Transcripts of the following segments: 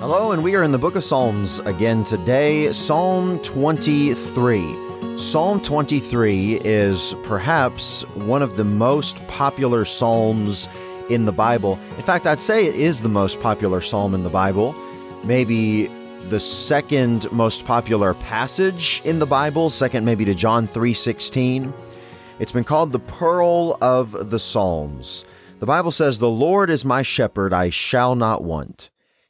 Hello, and we are in the book of Psalms again today, Psalm 23. Psalm 23 is perhaps one of the most popular psalms in the Bible. In fact, I'd say it is the most popular psalm in the Bible. Maybe the second most popular passage in the Bible, second maybe to John 3:16. It's been called the pearl of the Psalms. The Bible says, "The Lord is my shepherd; I shall not want.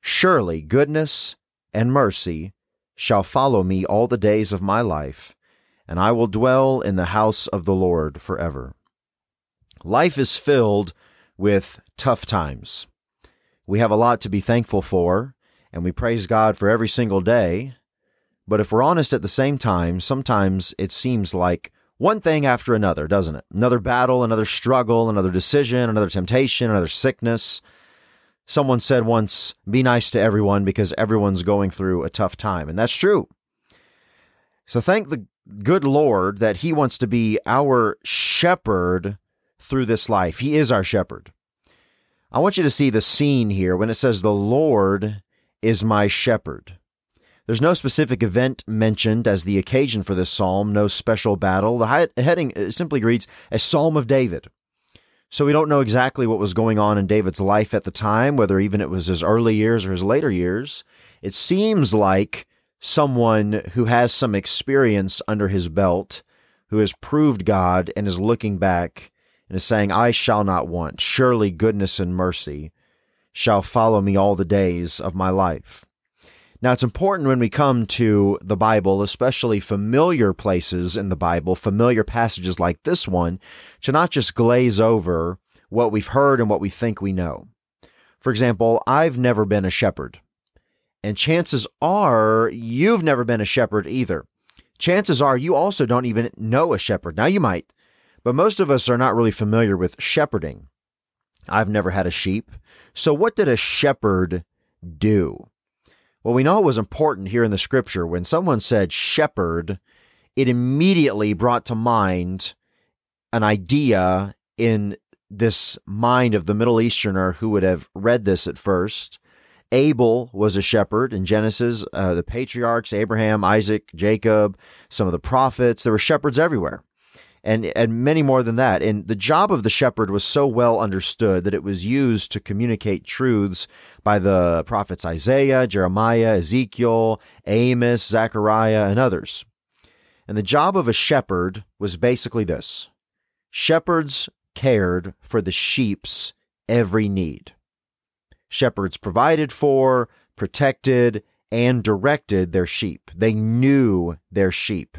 Surely goodness and mercy shall follow me all the days of my life, and I will dwell in the house of the Lord forever. Life is filled with tough times. We have a lot to be thankful for, and we praise God for every single day. But if we're honest at the same time, sometimes it seems like one thing after another, doesn't it? Another battle, another struggle, another decision, another temptation, another sickness. Someone said once, be nice to everyone because everyone's going through a tough time. And that's true. So thank the good Lord that He wants to be our shepherd through this life. He is our shepherd. I want you to see the scene here when it says, The Lord is my shepherd. There's no specific event mentioned as the occasion for this psalm, no special battle. The heading simply reads, A Psalm of David. So we don't know exactly what was going on in David's life at the time, whether even it was his early years or his later years. It seems like someone who has some experience under his belt, who has proved God and is looking back and is saying, I shall not want. Surely goodness and mercy shall follow me all the days of my life. Now, it's important when we come to the Bible, especially familiar places in the Bible, familiar passages like this one, to not just glaze over what we've heard and what we think we know. For example, I've never been a shepherd. And chances are you've never been a shepherd either. Chances are you also don't even know a shepherd. Now you might, but most of us are not really familiar with shepherding. I've never had a sheep. So what did a shepherd do? Well, we know it was important here in the scripture. When someone said shepherd, it immediately brought to mind an idea in this mind of the Middle Easterner who would have read this at first. Abel was a shepherd in Genesis. Uh, the patriarchs, Abraham, Isaac, Jacob, some of the prophets, there were shepherds everywhere and and many more than that. And the job of the shepherd was so well understood that it was used to communicate truths by the prophets Isaiah, Jeremiah, Ezekiel, Amos, Zechariah, and others. And the job of a shepherd was basically this. Shepherds cared for the sheep's every need. Shepherds provided for, protected, and directed their sheep. They knew their sheep.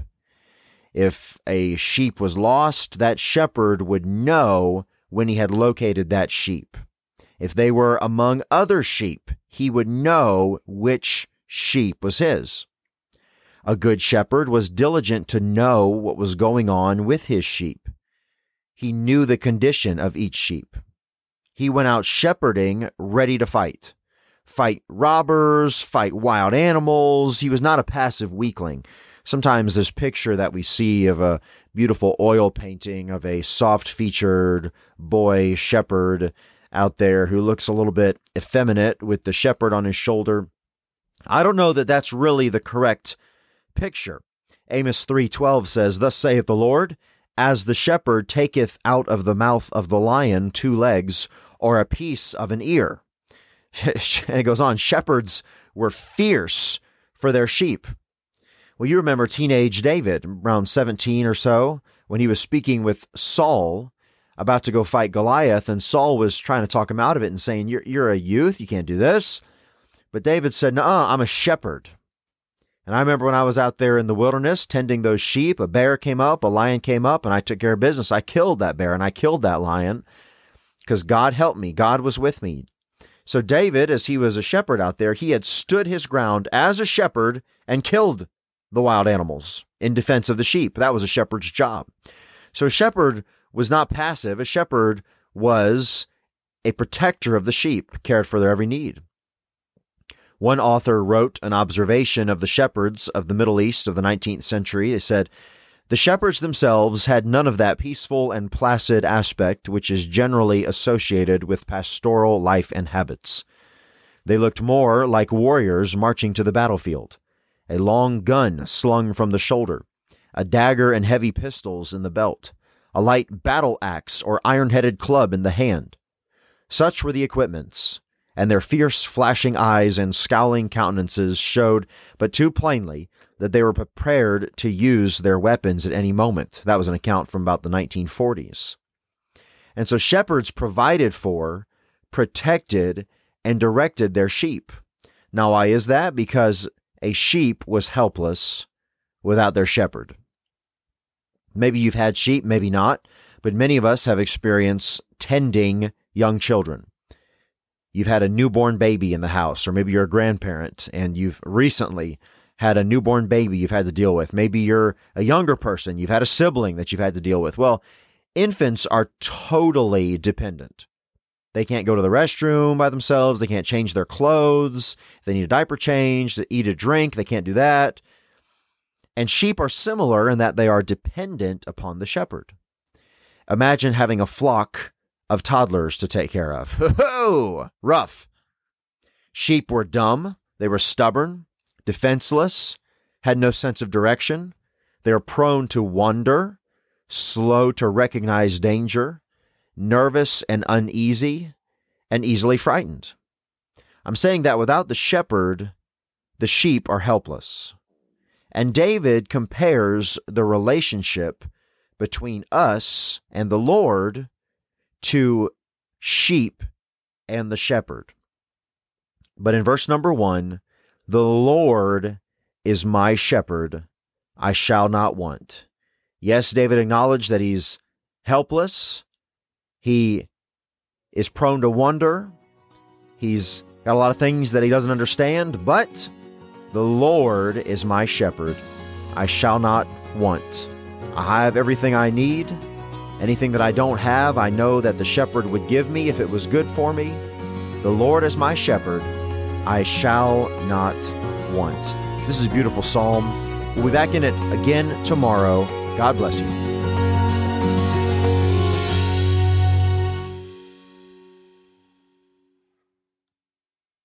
If a sheep was lost, that shepherd would know when he had located that sheep. If they were among other sheep, he would know which sheep was his. A good shepherd was diligent to know what was going on with his sheep. He knew the condition of each sheep. He went out shepherding ready to fight. Fight robbers, fight wild animals. He was not a passive weakling sometimes this picture that we see of a beautiful oil painting of a soft featured boy shepherd out there who looks a little bit effeminate with the shepherd on his shoulder. I don't know that that's really the correct picture. Amos 3:12 says, "Thus saith the Lord, as the shepherd taketh out of the mouth of the lion two legs or a piece of an ear." and it goes on, shepherds were fierce for their sheep. Well, you remember teenage David, around 17 or so, when he was speaking with Saul about to go fight Goliath, and Saul was trying to talk him out of it and saying, You're, you're a youth, you can't do this. But David said, No, I'm a shepherd. And I remember when I was out there in the wilderness tending those sheep, a bear came up, a lion came up, and I took care of business. I killed that bear and I killed that lion because God helped me. God was with me. So, David, as he was a shepherd out there, he had stood his ground as a shepherd and killed the wild animals in defense of the sheep. That was a shepherd's job. So, a shepherd was not passive. A shepherd was a protector of the sheep, cared for their every need. One author wrote an observation of the shepherds of the Middle East of the 19th century. He said, The shepherds themselves had none of that peaceful and placid aspect which is generally associated with pastoral life and habits. They looked more like warriors marching to the battlefield, a long gun slung from the shoulder, a dagger and heavy pistols in the belt, a light battle axe or iron headed club in the hand. Such were the equipments, and their fierce flashing eyes and scowling countenances showed but too plainly that they were prepared to use their weapons at any moment. That was an account from about the 1940s. And so shepherds provided for, protected, and directed their sheep. Now, why is that? Because a sheep was helpless without their shepherd. Maybe you've had sheep, maybe not, but many of us have experienced tending young children you've had a newborn baby in the house, or maybe you're a grandparent and you've recently had a newborn baby you've had to deal with. Maybe you're a younger person, you've had a sibling that you've had to deal with. Well, infants are totally dependent. They can't go to the restroom by themselves. They can't change their clothes. They need a diaper change, to eat a drink. They can't do that. And sheep are similar in that they are dependent upon the shepherd. Imagine having a flock of toddlers to take care of. Ho Rough. Sheep were dumb, they were stubborn, defenseless, had no sense of direction. They are prone to wander, slow to recognize danger, nervous and uneasy, and easily frightened. I'm saying that without the shepherd, the sheep are helpless. And David compares the relationship between us and the Lord to sheep and the shepherd. But in verse number one, the Lord is my shepherd, I shall not want. Yes, David acknowledged that he's helpless. He is prone to wonder. He's got a lot of things that he doesn't understand, but the Lord is my shepherd. I shall not want. I have everything I need. Anything that I don't have, I know that the shepherd would give me if it was good for me. The Lord is my shepherd, I shall not want. This is a beautiful psalm. We'll be back in it again tomorrow. God bless you.